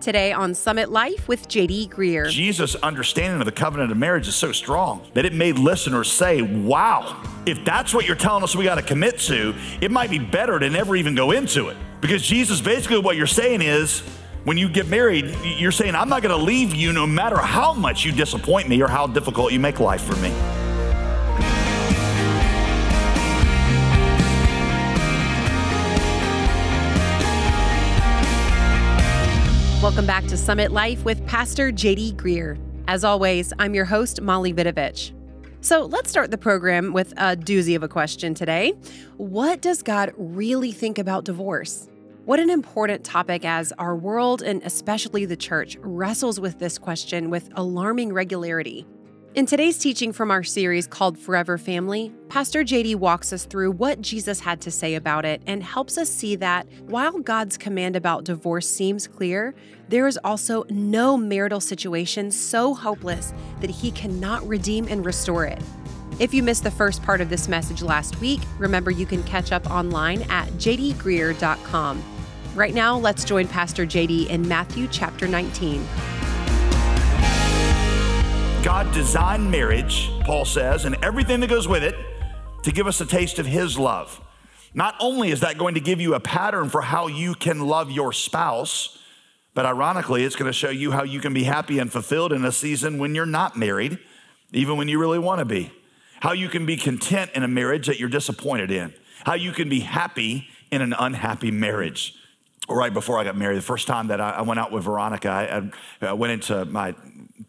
Today on Summit Life with JD Greear. Jesus' understanding of the covenant of marriage is so strong that it made listeners say, Wow, if that's what you're telling us we got to commit to, it might be better to never even go into it. Because Jesus, basically, what you're saying is, when you get married, you're saying, I'm not going to leave you no matter how much you disappoint me or how difficult you make life for me. Welcome back to Summit Life with Pastor JD Greear. As always, I'm your host, Molly Vidovich. So let's start the program with a doozy of a question today. What does God really think about divorce? What an important topic as our world and especially the church wrestles with this question with alarming regularity. In today's teaching from our series called Forever Family, Pastor JD walks us through what Jesus had to say about it and helps us see that while God's command about divorce seems clear, there is also no marital situation so hopeless that he cannot redeem and restore it. If you missed the first part of this message last week, remember you can catch up online at jdgreear.com. Right now, let's join Pastor JD in Matthew chapter 19. God designed marriage, Paul says, and everything that goes with it to give us a taste of His love. Not only is that going to give you a pattern for how you can love your spouse, but ironically, it's going to show you how you can be happy and fulfilled in a season when you're not married, even when you really want to be. How you can be content in a marriage that you're disappointed in. How you can be happy in an unhappy marriage right before I got married, the first time that I, went out with Veronica, I, went into my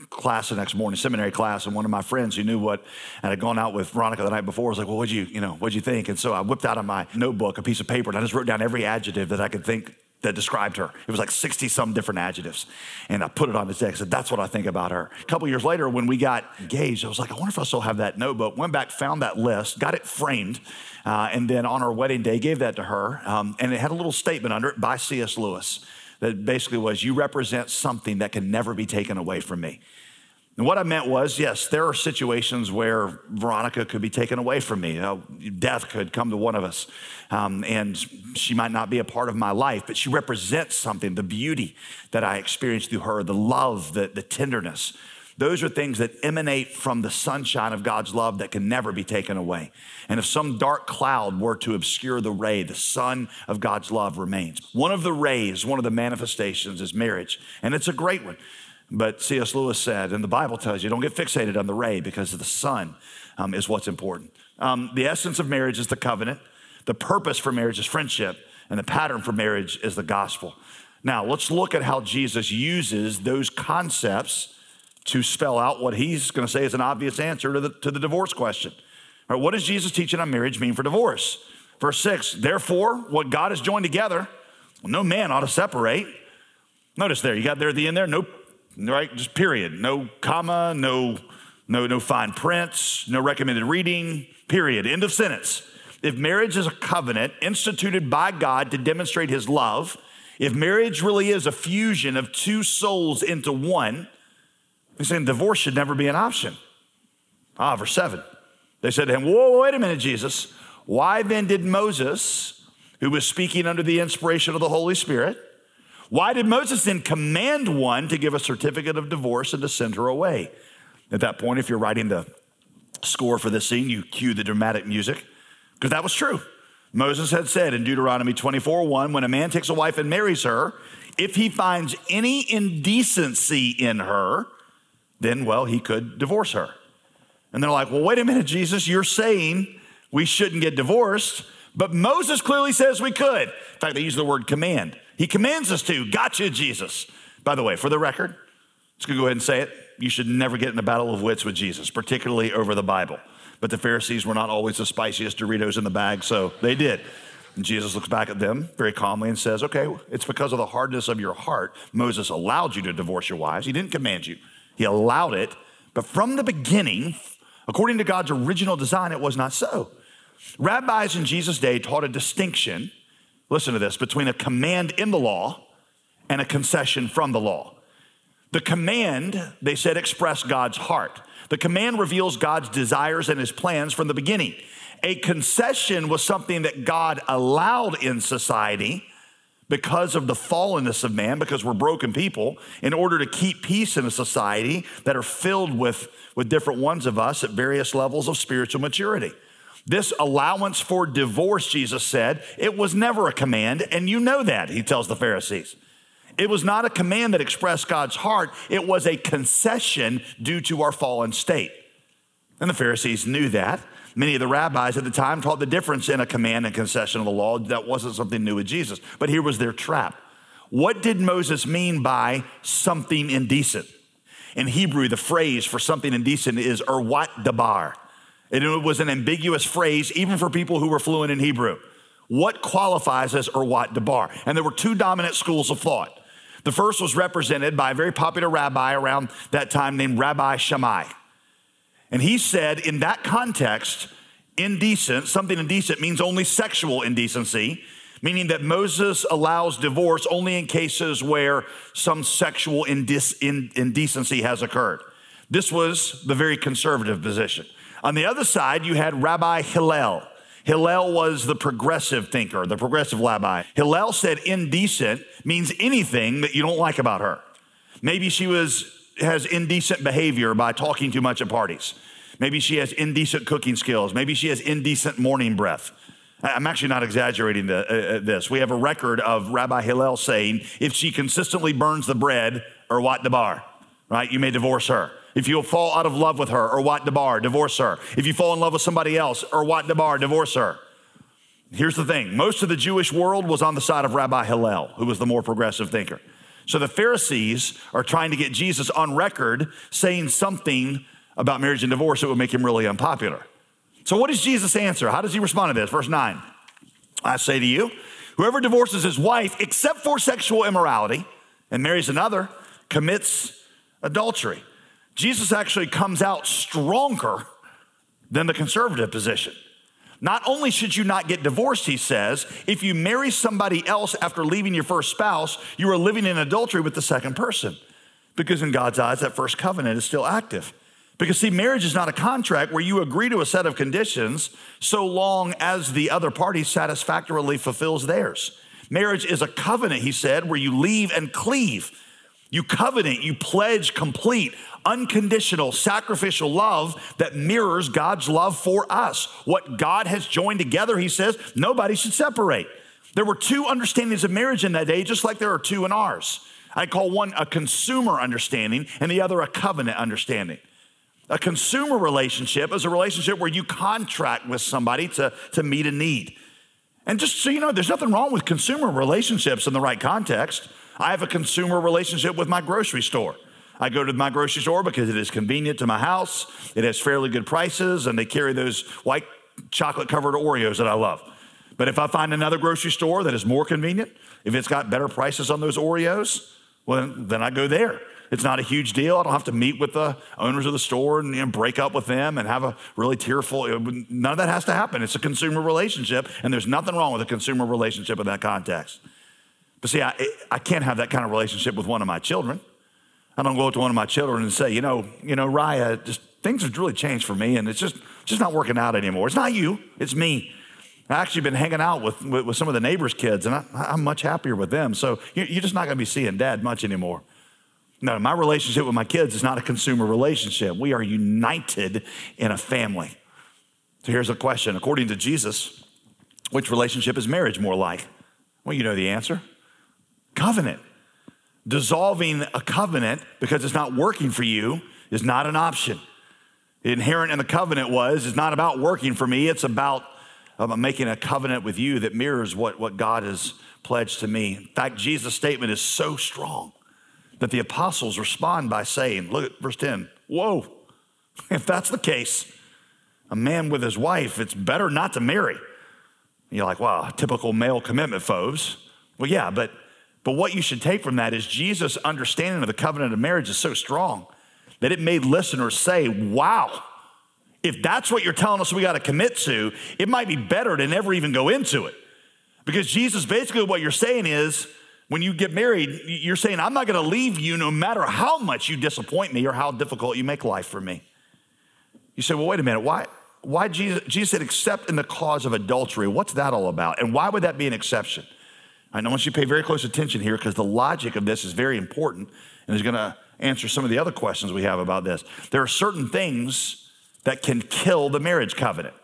class the next morning, seminary class, and one of my friends who knew what and had gone out with Veronica the night before was like, "Well, what'd you, you know, what'd you think?" And so I whipped out of my notebook a piece of paper and I just wrote down every adjective that I could think that described her. It was like 60 some different adjectives. And I put it on the desk. Said, that's what I think about her. A couple years later, when we got engaged, I was like, I wonder if I still have that notebook. Went back, found that list, got it framed. Uh, and then on our wedding day, gave that to her. Um, and it had a little statement under it by C.S. Lewis that basically was, You represent something that can never be taken away from me. And what I meant was, yes, there are situations where Veronica could be taken away from me. You know, death could come to one of us, um, and she might not be a part of my life, but she represents something the beauty that I experienced through her, the love, the, the tenderness. Those are things that emanate from the sunshine of God's love that can never be taken away. And if some dark cloud were to obscure the ray, the sun of God's love remains. One of the rays, one of the manifestations is marriage, and it's a great one. But C.S. Lewis said, and the Bible tells you, don't get fixated on the ray because the sun um, is what's important. Um, the essence of marriage is the covenant, the purpose for marriage is friendship, and the pattern for marriage is the gospel. Now, let's look at how Jesus uses those concepts to spell out what he's going to say is an obvious answer to the, to the divorce question. Right, what does Jesus teaching on marriage mean for divorce? Verse 6 Therefore, what God has joined together, no man ought to separate. Notice there, you got there at the end there, no right? Just period. No comma, no, no, no fine prints, no recommended reading, period. End of sentence. If marriage is a covenant instituted by God to demonstrate his love, if marriage really is a fusion of two souls into one, he's saying divorce should never be an option. Ah, verse 7. They said to him, Whoa, wait a minute, Jesus. Why then did Moses, who was speaking under the inspiration of the Holy Spirit, why did Moses then command one to give a certificate of divorce and to send her away? At that point, if you're writing the score for this scene, you cue the dramatic music, because that was true. Moses had said in Deuteronomy 24 1, when a man takes a wife and marries her, if he finds any indecency in her, then, well, he could divorce her. And they're like, well, wait a minute, Jesus, you're saying we shouldn't get divorced, but Moses clearly says we could. In fact, they use the word command. He commands us to. Gotcha, Jesus. By the way, for the record, let's go ahead and say it. You should never get in a battle of wits with Jesus, particularly over the Bible. But the Pharisees were not always the spiciest Doritos in the bag, so they did. And Jesus looks back at them very calmly and says, Okay, it's because of the hardness of your heart. Moses allowed you to divorce your wives. He didn't command you, he allowed it. But from the beginning, according to God's original design, it was not so. Rabbis in Jesus' day taught a distinction listen to this, between a command in the law and a concession from the law. The command, they said, expressed God's heart. The command reveals God's desires and his plans from the beginning. A concession was something that God allowed in society, because of the fallenness of man, because we're broken people, in order to keep peace in a society that are filled with, with different ones of us at various levels of spiritual maturity. This allowance for divorce, Jesus said, it was never a command, and you know that, he tells the Pharisees. It was not a command that expressed God's heart, it was a concession due to our fallen state. And the Pharisees knew that. Many of the rabbis at the time taught the difference in a command and concession of the law. That wasn't something new with Jesus. But here was their trap. What did Moses mean by something indecent? In Hebrew, the phrase for something indecent is erwat dabar. And it was an ambiguous phrase even for people who were fluent in Hebrew. What qualifies as erwat debar? And there were two dominant schools of thought. The first was represented by a very popular rabbi around that time named Rabbi Shammai. And he said, in that context, indecent, something indecent means only sexual indecency, meaning that Moses allows divorce only in cases where some sexual indecency has occurred. This was the very conservative position. On the other side, you had Rabbi Hillel. Hillel was the progressive thinker, the progressive rabbi. Hillel said indecent means anything that you don't like about her. Maybe she was has indecent behavior by talking too much at parties. Maybe she has indecent cooking skills. Maybe she has indecent morning breath. I'm actually not exaggerating the, uh, uh, this. We have a record of Rabbi Hillel saying, if she consistently burns the bread or what the bar, right, you may divorce her. If you fall out of love with her erwat dabar, divorce her. If you fall in love with somebody else erwat dabar, divorce her. Here's the thing most of the Jewish world was on the side of Rabbi Hillel, who was the more progressive thinker. So the Pharisees are trying to get Jesus on record saying something about marriage and divorce that would make him really unpopular. So, what does Jesus answer? How does he respond to this? Verse 9 I say to you, whoever divorces his wife except for sexual immorality and marries another commits adultery. Jesus actually comes out stronger than the conservative position. Not only should you not get divorced, he says, if you marry somebody else after leaving your first spouse, you are living in adultery with the second person. Because in God's eyes, that first covenant is still active. Because, see, marriage is not a contract where you agree to a set of conditions so long as the other party satisfactorily fulfills theirs. Marriage is a covenant, he said, where you leave and cleave. You covenant, you pledge complete, unconditional, sacrificial love that mirrors God's love for us. What God has joined together, he says, nobody should separate. There were two understandings of marriage in that day, just like there are two in ours. I call one a consumer understanding and the other a covenant understanding. A consumer relationship is a relationship where you contract with somebody to, to meet a need. And just so you know, there's nothing wrong with consumer relationships in the right context. I have a consumer relationship with my grocery store. I go to my grocery store because it is convenient to my house. It has fairly good prices, and they carry those white chocolate covered Oreos that I love. But if I find another grocery store that is more convenient, if it's got better prices on those Oreos, well, then I go there. It's not a huge deal. I don't have to meet with the owners of the store and break up with them and have a really tearful. None of that has to happen. It's a consumer relationship, and there's nothing wrong with a consumer relationship in that context. But see, I, I can't have that kind of relationship with one of my children. I don't go up to one of my children and say, you know, you know, Raya, just things have really changed for me, and it's just just not working out anymore. It's not you, it's me. I actually been hanging out with, with, with some of the neighbors' kids, and I, am much happier with them. So you're just not going to be seeing dad much anymore. No, my relationship with my kids is not a consumer relationship. We are united in a family. So here's a question. According to Jesus, which relationship is marriage more like? Well, you know the answer covenant. Dissolving a covenant because it's not working for you is not an option. Inherent in the covenant was, it's not about working for me, it's about um, making a covenant with you that mirrors what, what God has pledged to me. In fact, Jesus' statement is so strong that the apostles respond by saying, Look at verse 10, whoa, if that's the case, a man with his wife, it's better not to marry. you're like, wow, typical male commitment, foes. Well, yeah, but but what you should take from that is Jesus' understanding of the covenant of marriage is so strong that it made listeners say, wow, if that's what you're telling us we got to commit to, it might be better to never even go into it. Because Jesus, basically, what you're saying is, when you get married, you're saying, I'm not going to leave you no matter how much you disappoint me or how difficult you make life for me. You say, well, wait a minute, why? Why Jesus, Jesus said, except in the cause of adultery? What's that all about? And why would that be an exception? I want you to pay very close attention here because the logic of this is very important and is going to answer some of the other questions we have about this. There are certain things that can kill the marriage covenant.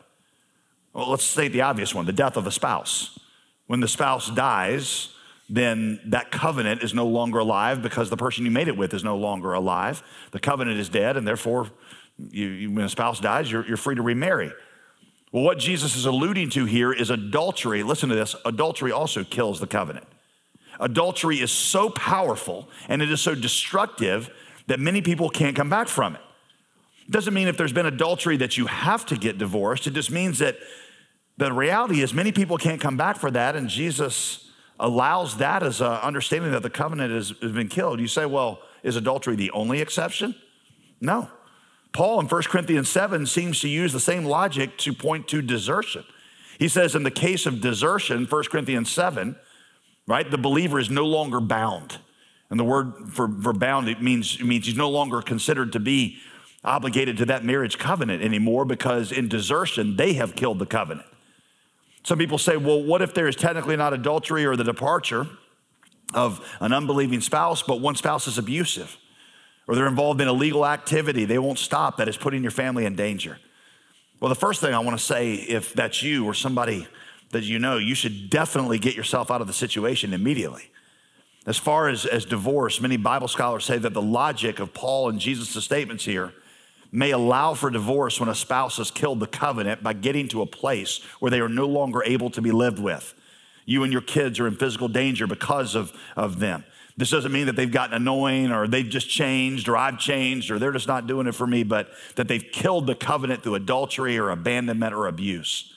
Well, let's state the obvious one the death of a spouse. When the spouse dies, then that covenant is no longer alive because the person you made it with is no longer alive. The covenant is dead, and therefore, you, you, when a spouse dies, you're, you're free to remarry. Well, what Jesus is alluding to here is adultery. Listen to this adultery also kills the covenant. Adultery is so powerful and it is so destructive that many people can't come back from it. It doesn't mean if there's been adultery that you have to get divorced. It just means that the reality is many people can't come back for that, and Jesus allows that as an understanding that the covenant has, has been killed. You say, well, is adultery the only exception? No. Paul in 1 Corinthians 7 seems to use the same logic to point to desertion. He says, in the case of desertion, 1 Corinthians 7, right, the believer is no longer bound. And the word for, for bound, it means, it means he's no longer considered to be obligated to that marriage covenant anymore because in desertion, they have killed the covenant. Some people say, well, what if there is technically not adultery or the departure of an unbelieving spouse, but one spouse is abusive? Or they're involved in illegal activity, they won't stop that is putting your family in danger. Well, the first thing I want to say, if that's you or somebody that you know, you should definitely get yourself out of the situation immediately. As far as, as divorce, many Bible scholars say that the logic of Paul and Jesus' statements here may allow for divorce when a spouse has killed the covenant by getting to a place where they are no longer able to be lived with. You and your kids are in physical danger because of, of them. This doesn't mean that they've gotten annoying or they've just changed or I've changed or they're just not doing it for me, but that they've killed the covenant through adultery or abandonment or abuse.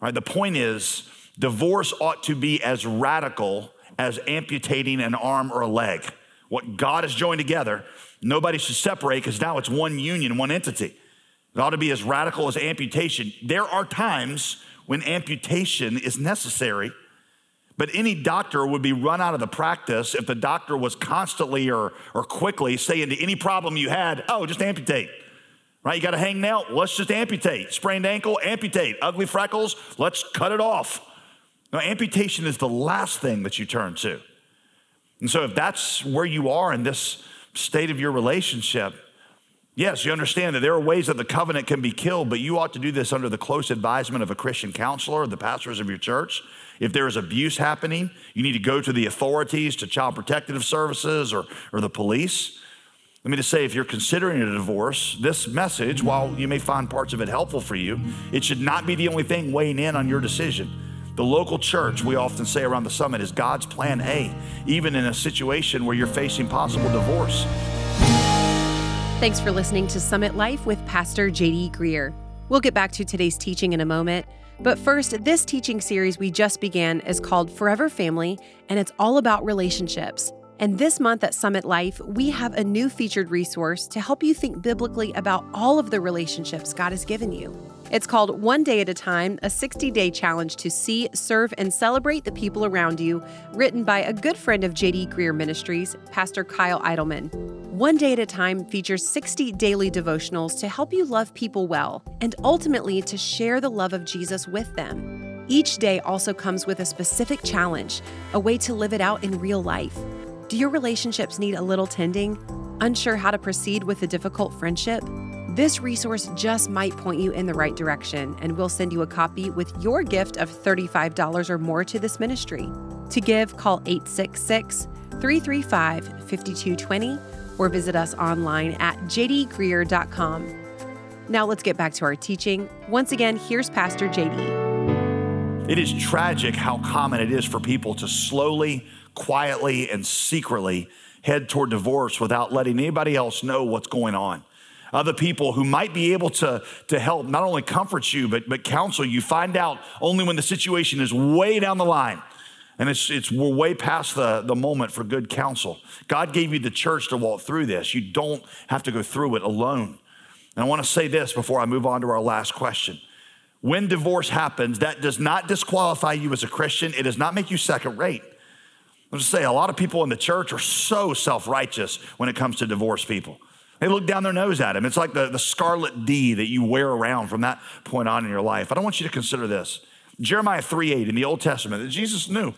All right, the point is, divorce ought to be as radical as amputating an arm or a leg. What God has joined together, nobody should separate because now it's one union, one entity. It ought to be as radical as amputation. There are times when amputation is necessary but any doctor would be run out of the practice if the doctor was constantly or, or quickly saying to any problem you had, oh, just amputate. Right? You got a hangnail? Let's just amputate. Sprained ankle? Amputate. Ugly freckles? Let's cut it off. Now, amputation is the last thing that you turn to. And so, if that's where you are in this state of your relationship, yes, you understand that there are ways that the covenant can be killed, but you ought to do this under the close advisement of a Christian counselor, the pastors of your church. If there is abuse happening, you need to go to the authorities, to Child Protective Services or, or the police. Let me just say if you're considering a divorce, this message, while you may find parts of it helpful for you, it should not be the only thing weighing in on your decision. The local church, we often say around the summit, is God's plan A, even in a situation where you're facing possible divorce. Thanks for listening to Summit Life with Pastor JD Greear. We'll get back to today's teaching in a moment. But first, this teaching series we just began is called Forever Family, and it's all about relationships. And this month at Summit Life, we have a new featured resource to help you think biblically about all of the relationships God has given you. It's called One Day at a Time, a 60 day challenge to see, serve, and celebrate the people around you, written by a good friend of JD Greear Ministries, Pastor Kyle Idleman. One Day at a Time features 60 daily devotionals to help you love people well and ultimately to share the love of Jesus with them. Each day also comes with a specific challenge, a way to live it out in real life. Do your relationships need a little tending? Unsure how to proceed with a difficult friendship? This resource just might point you in the right direction, and we'll send you a copy with your gift of $35 or more to this ministry. To give, call 866 335 5220 or visit us online at jdgreear.com. Now let's get back to our teaching. Once again, here's Pastor JD. It is tragic how common it is for people to slowly, quietly, and secretly head toward divorce without letting anybody else know what's going on other people who might be able to, to help not only comfort you, but, but counsel you. Find out only when the situation is way down the line. And it's, it's we're way past the, the moment for good counsel. God gave you the church to walk through this. You don't have to go through it alone. And I want to say this before I move on to our last question. When divorce happens, that does not disqualify you as a Christian. It does not make you second rate. I'll just say a lot of people in the church are so self righteous when it comes to divorce people. They look down their nose at him. It's like the, the scarlet D that you wear around from that point on in your life. I don't want you to consider this. Jeremiah 3 8 in the Old Testament that Jesus knew.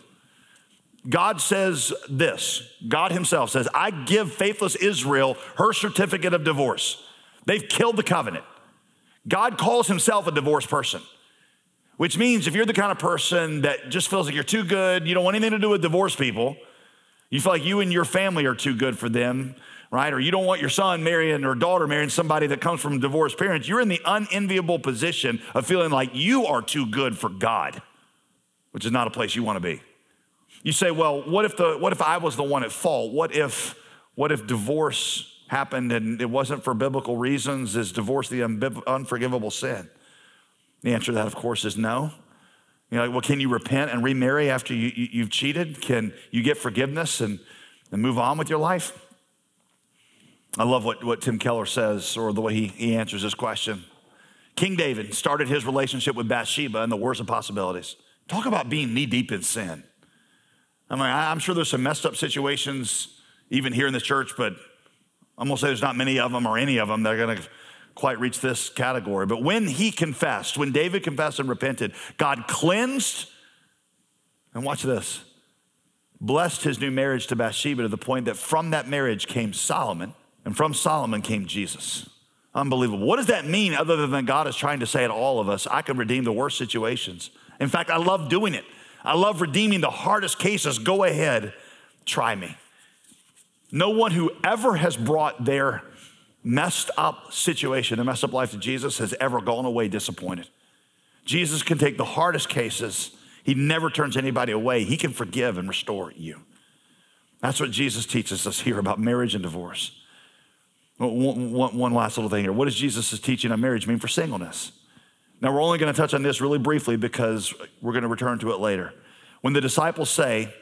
God says this God Himself says, I give faithless Israel her certificate of divorce. They've killed the covenant. God calls Himself a divorced person, which means if you're the kind of person that just feels like you're too good, you don't want anything to do with divorced people, you feel like you and your family are too good for them, right? Or you don't want your son marrying or daughter marrying somebody that comes from divorced parents, you're in the unenviable position of feeling like you are too good for God, which is not a place you want to be. You say, well, what if, the, what if I was the one at fault? What if, what if divorce happened and it wasn't for biblical reasons? Is divorce the unforgivable sin? The answer to that, of course, is no. You know, well, can you repent and remarry after you, you, have cheated? Can you get forgiveness and, and move on with your life? I love what, what Tim Keller says or the way he, he answers this question. King David started his relationship with Bathsheba in the worst of possibilities. Talk about being knee deep in sin. I mean, I'm sure there's some messed up situations even here in the church, but I'm gonna say there's not many of them or any of them that are gonna quite reach this category. But when he confessed, when David confessed and repented, God cleansed, and watch this, blessed his new marriage to Bathsheba to the point that from that marriage came Solomon, and from Solomon came Jesus. Unbelievable. What does that mean other than God is trying to say to all of us, I can redeem the worst situations? In fact, I love doing it. I love redeeming the hardest cases. Go ahead, try me. No one who ever has brought their messed up situation, their messed up life to Jesus has ever gone away disappointed. Jesus can take the hardest cases. He never turns anybody away. He can forgive and restore you. That's what Jesus teaches us here about marriage and divorce. One, one, one last little thing here. What does Jesus' teaching on marriage mean for singleness? Now, we're only going to touch on this really briefly because we're going to return to it later. When the disciples say,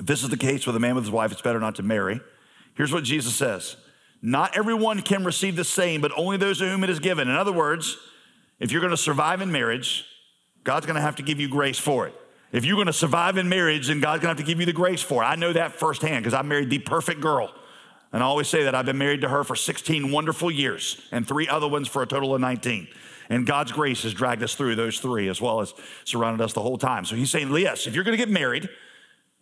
this is the case with a man with his wife, it's better not to marry, here's what Jesus says Not everyone can receive the same, but only those to whom it is given. In other words, if you're going to survive in marriage, God's going to have to give you grace for it. If you're going to survive in marriage, then God's going to have to give you the grace for it. I know that firsthand because I married the perfect girl. And I always say that I've been married to her for 16 wonderful years and three other ones for a total of 19. And God's grace has dragged us through those three as well as surrounded us the whole time. So he's saying, yes, if you're going to get married,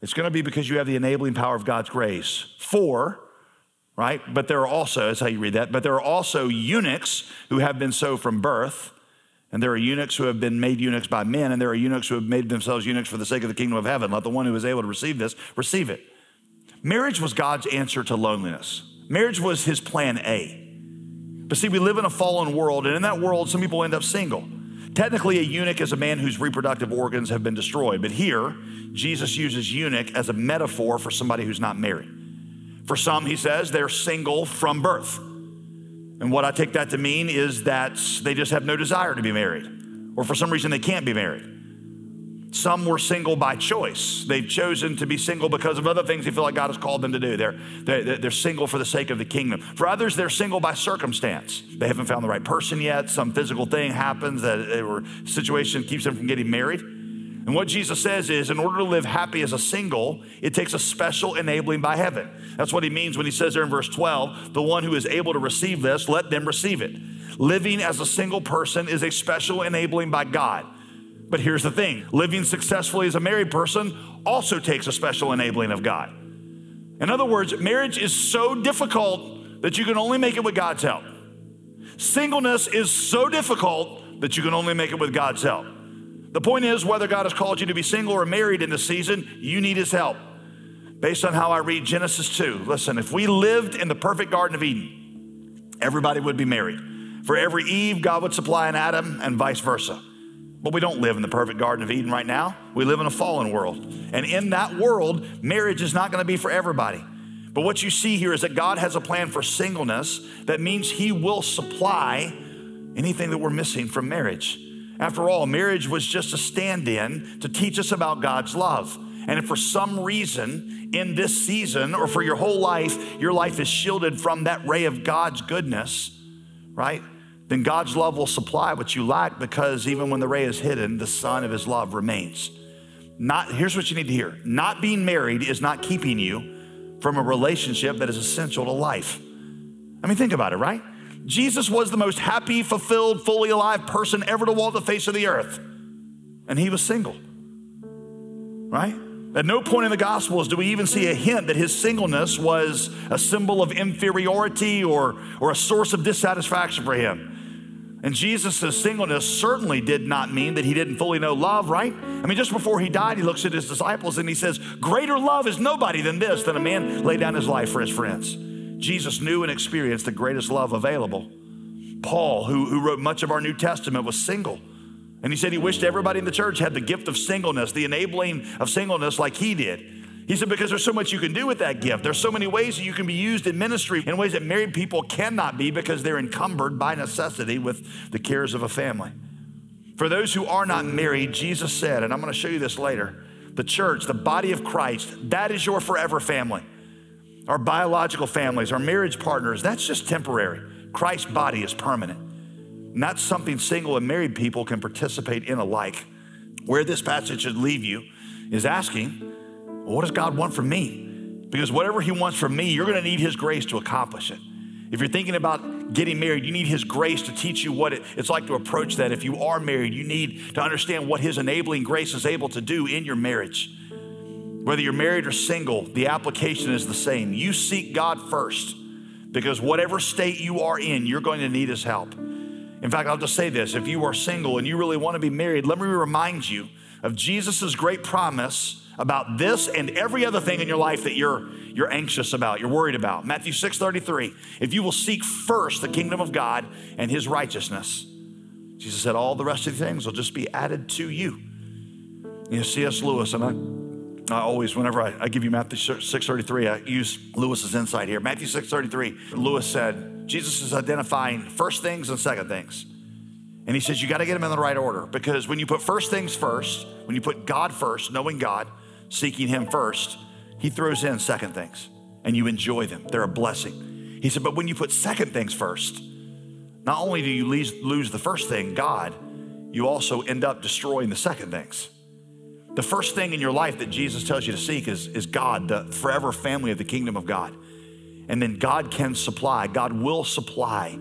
it's going to be because you have the enabling power of God's grace. For, right? But there are also, that's how you read that, but there are also eunuchs who have been so from birth. And there are eunuchs who have been made eunuchs by men, and there are eunuchs who have made themselves eunuchs for the sake of the kingdom of heaven. Let the one who is able to receive this receive it. Marriage was God's answer to loneliness. Marriage was his plan A. But see, we live in a fallen world, and in that world, some people end up single. Technically, a eunuch is a man whose reproductive organs have been destroyed. But here, Jesus uses eunuch as a metaphor for somebody who's not married. For some, he says, they're single from birth. And what I take that to mean is that they just have no desire to be married, or for some reason, they can't be married. Some were single by choice. They've chosen to be single because of other things they feel like God has called them to do. They're, they're, they're single for the sake of the kingdom. For others, they're single by circumstance. They haven't found the right person yet. Some physical thing happens that eh, or situation keeps them from getting married. And what Jesus says is, in order to live happy as a single, it takes a special enabling by heaven. That's what he means when he says there in verse 12, the one who is able to receive this, let them receive it. Living as a single person is a special enabling by God. But here's the thing living successfully as a married person also takes a special enabling of God. In other words, marriage is so difficult that you can only make it with God's help. Singleness is so difficult that you can only make it with God's help. The point is, whether God has called you to be single or married in this season, you need His help. Based on how I read Genesis 2, listen, if we lived in the perfect Garden of Eden, everybody would be married. For every Eve, God would supply an Adam, and vice versa. But we don't live in the perfect Garden of Eden right now. We live in a fallen world. And in that world, marriage is not going to be for everybody. But what you see here is that God has a plan for singleness that means He will supply anything that we're missing from marriage. After all, marriage was just a stand in to teach us about God's love. And if for some reason in this season or for your whole life, your life is shielded from that ray of God's goodness, right? Then God's love will supply what you lack because even when the ray is hidden, the sun of his love remains. Not, here's what you need to hear not being married is not keeping you from a relationship that is essential to life. I mean, think about it, right? Jesus was the most happy, fulfilled, fully alive person ever to walk the face of the earth, and he was single, right? At no point in the Gospels do we even see a hint that his singleness was a symbol of inferiority or, or a source of dissatisfaction for him. And Jesus' singleness certainly did not mean that he didn't fully know love, right? I mean, just before he died, he looks at his disciples and he says, Greater love is nobody than this, than a man lay down his life for his friends. Jesus knew and experienced the greatest love available. Paul, who, who wrote much of our New Testament, was single. And he said he wished everybody in the church had the gift of singleness, the enabling of singleness like he did. He said, because there's so much you can do with that gift. There's so many ways that you can be used in ministry in ways that married people cannot be because they're encumbered by necessity with the cares of a family. For those who are not married, Jesus said, and I'm going to show you this later, the church, the body of Christ, that is your forever family. Our biological families, our marriage partners, that's just temporary. Christ's body is permanent. Not something single and married people can participate in alike. Where this passage should leave you is asking, well, what does God want from me? Because whatever He wants from me, you're going to need His grace to accomplish it. If you're thinking about getting married, you need His grace to teach you what it, it's like to approach that. If you are married, you need to understand what His enabling grace is able to do in your marriage. Whether you're married or single, the application is the same. You seek God first because whatever state you are in, you're going to need His help. In fact, I'll just say this if you are single and you really want to be married, let me remind you of Jesus' great promise about this and every other thing in your life that you're, you're anxious about, you're worried about. Matthew 6 33. If you will seek first the kingdom of God and his righteousness, Jesus said, all the rest of the things will just be added to you. You know, C.S. Lewis, and I, I always, whenever I, I give you Matthew 6.33, I use Lewis's insight here. Matthew 6.33, Lewis said, Jesus is identifying first things and second things. And he says, you got to get them in the right order because when you put first things first, when you put God first, knowing God, seeking Him first, He throws in second things and you enjoy them. They're a blessing. He said, but when you put second things first, not only do you lose, the first thing, God, you also end up destroying the second things. The first thing in your life that Jesus tells you to seek is, is God, the forever family of the kingdom of God. And then God can supply, God will supply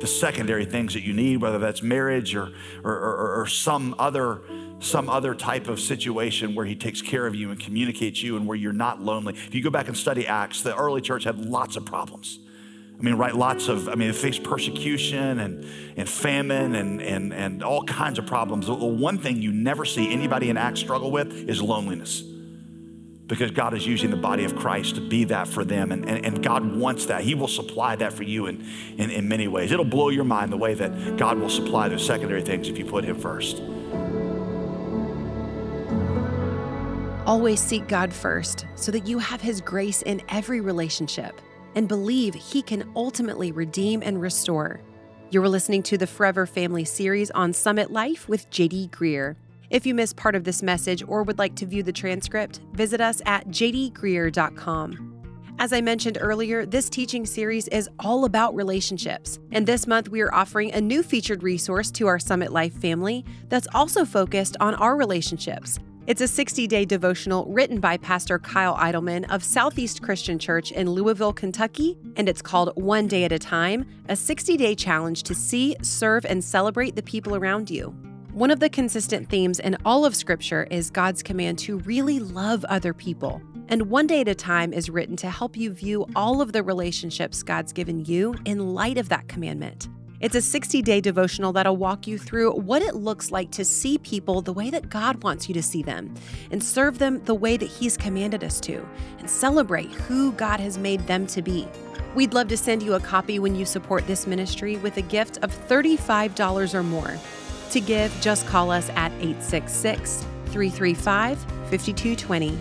the secondary things that you need, whether that's marriage or, or, or, or, some, other, some other type of situation where He takes care of you and communicates you and where you're not lonely. If you go back and study Acts, the early church had lots of problems. I mean, right, lots of, I mean, they faced persecution and, and famine and, and, and all kinds of problems. The one thing you never see anybody in Acts struggle with is loneliness because God is using the body of Christ to be that for them. And, and, and God wants that. He will supply that for you in, in, in many ways. It'll blow your mind the way that God will supply those secondary things if you put Him first. Always seek God first so that you have His grace in every relationship and believe He can ultimately redeem and restore. You are listening to the Forever Family series on Summit Life with JD Greear. If you missed part of this message or would like to view the transcript, visit us at jdgreear.com. As I mentioned earlier, this teaching series is all about relationships. And this month, we are offering a new featured resource to our Summit Life family that's also focused on our relationships. It's a 60 day devotional written by Pastor Kyle Idleman of Southeast Christian Church in Louisville, Kentucky, and it's called One Day at a Time a 60 day challenge to see, serve, and celebrate the people around you. One of the consistent themes in all of Scripture is God's command to really love other people. And One Day at a Time is written to help you view all of the relationships God's given you in light of that commandment. It's a 60 day devotional that'll walk you through what it looks like to see people the way that God wants you to see them, and serve them the way that He's commanded us to, and celebrate who God has made them to be. We'd love to send you a copy when you support this ministry with a gift of $35 or more. To give, just call us at 866 335 5220.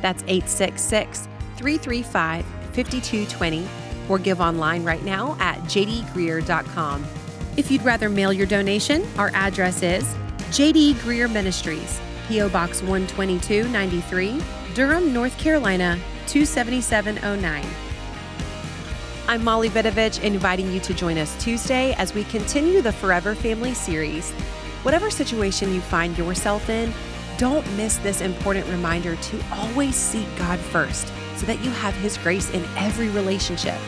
That's 866 335 5220. Or give online right now at jdgreear.com. If you'd rather mail your donation, our address is JD Greear Ministries, P.O. Box 12293, Durham, North Carolina 27709. I'm Molly Vidovich, inviting you to join us Tuesday as we continue the Forever Family series. Whatever situation you find yourself in, don't miss this important reminder to always seek God first so that you have His grace in every relationship.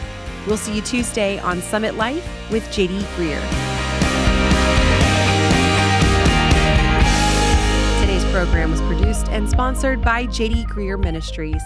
We'll see you Tuesday on Summit Life with JD Greear. Today's program was produced and sponsored by JD Greear Ministries.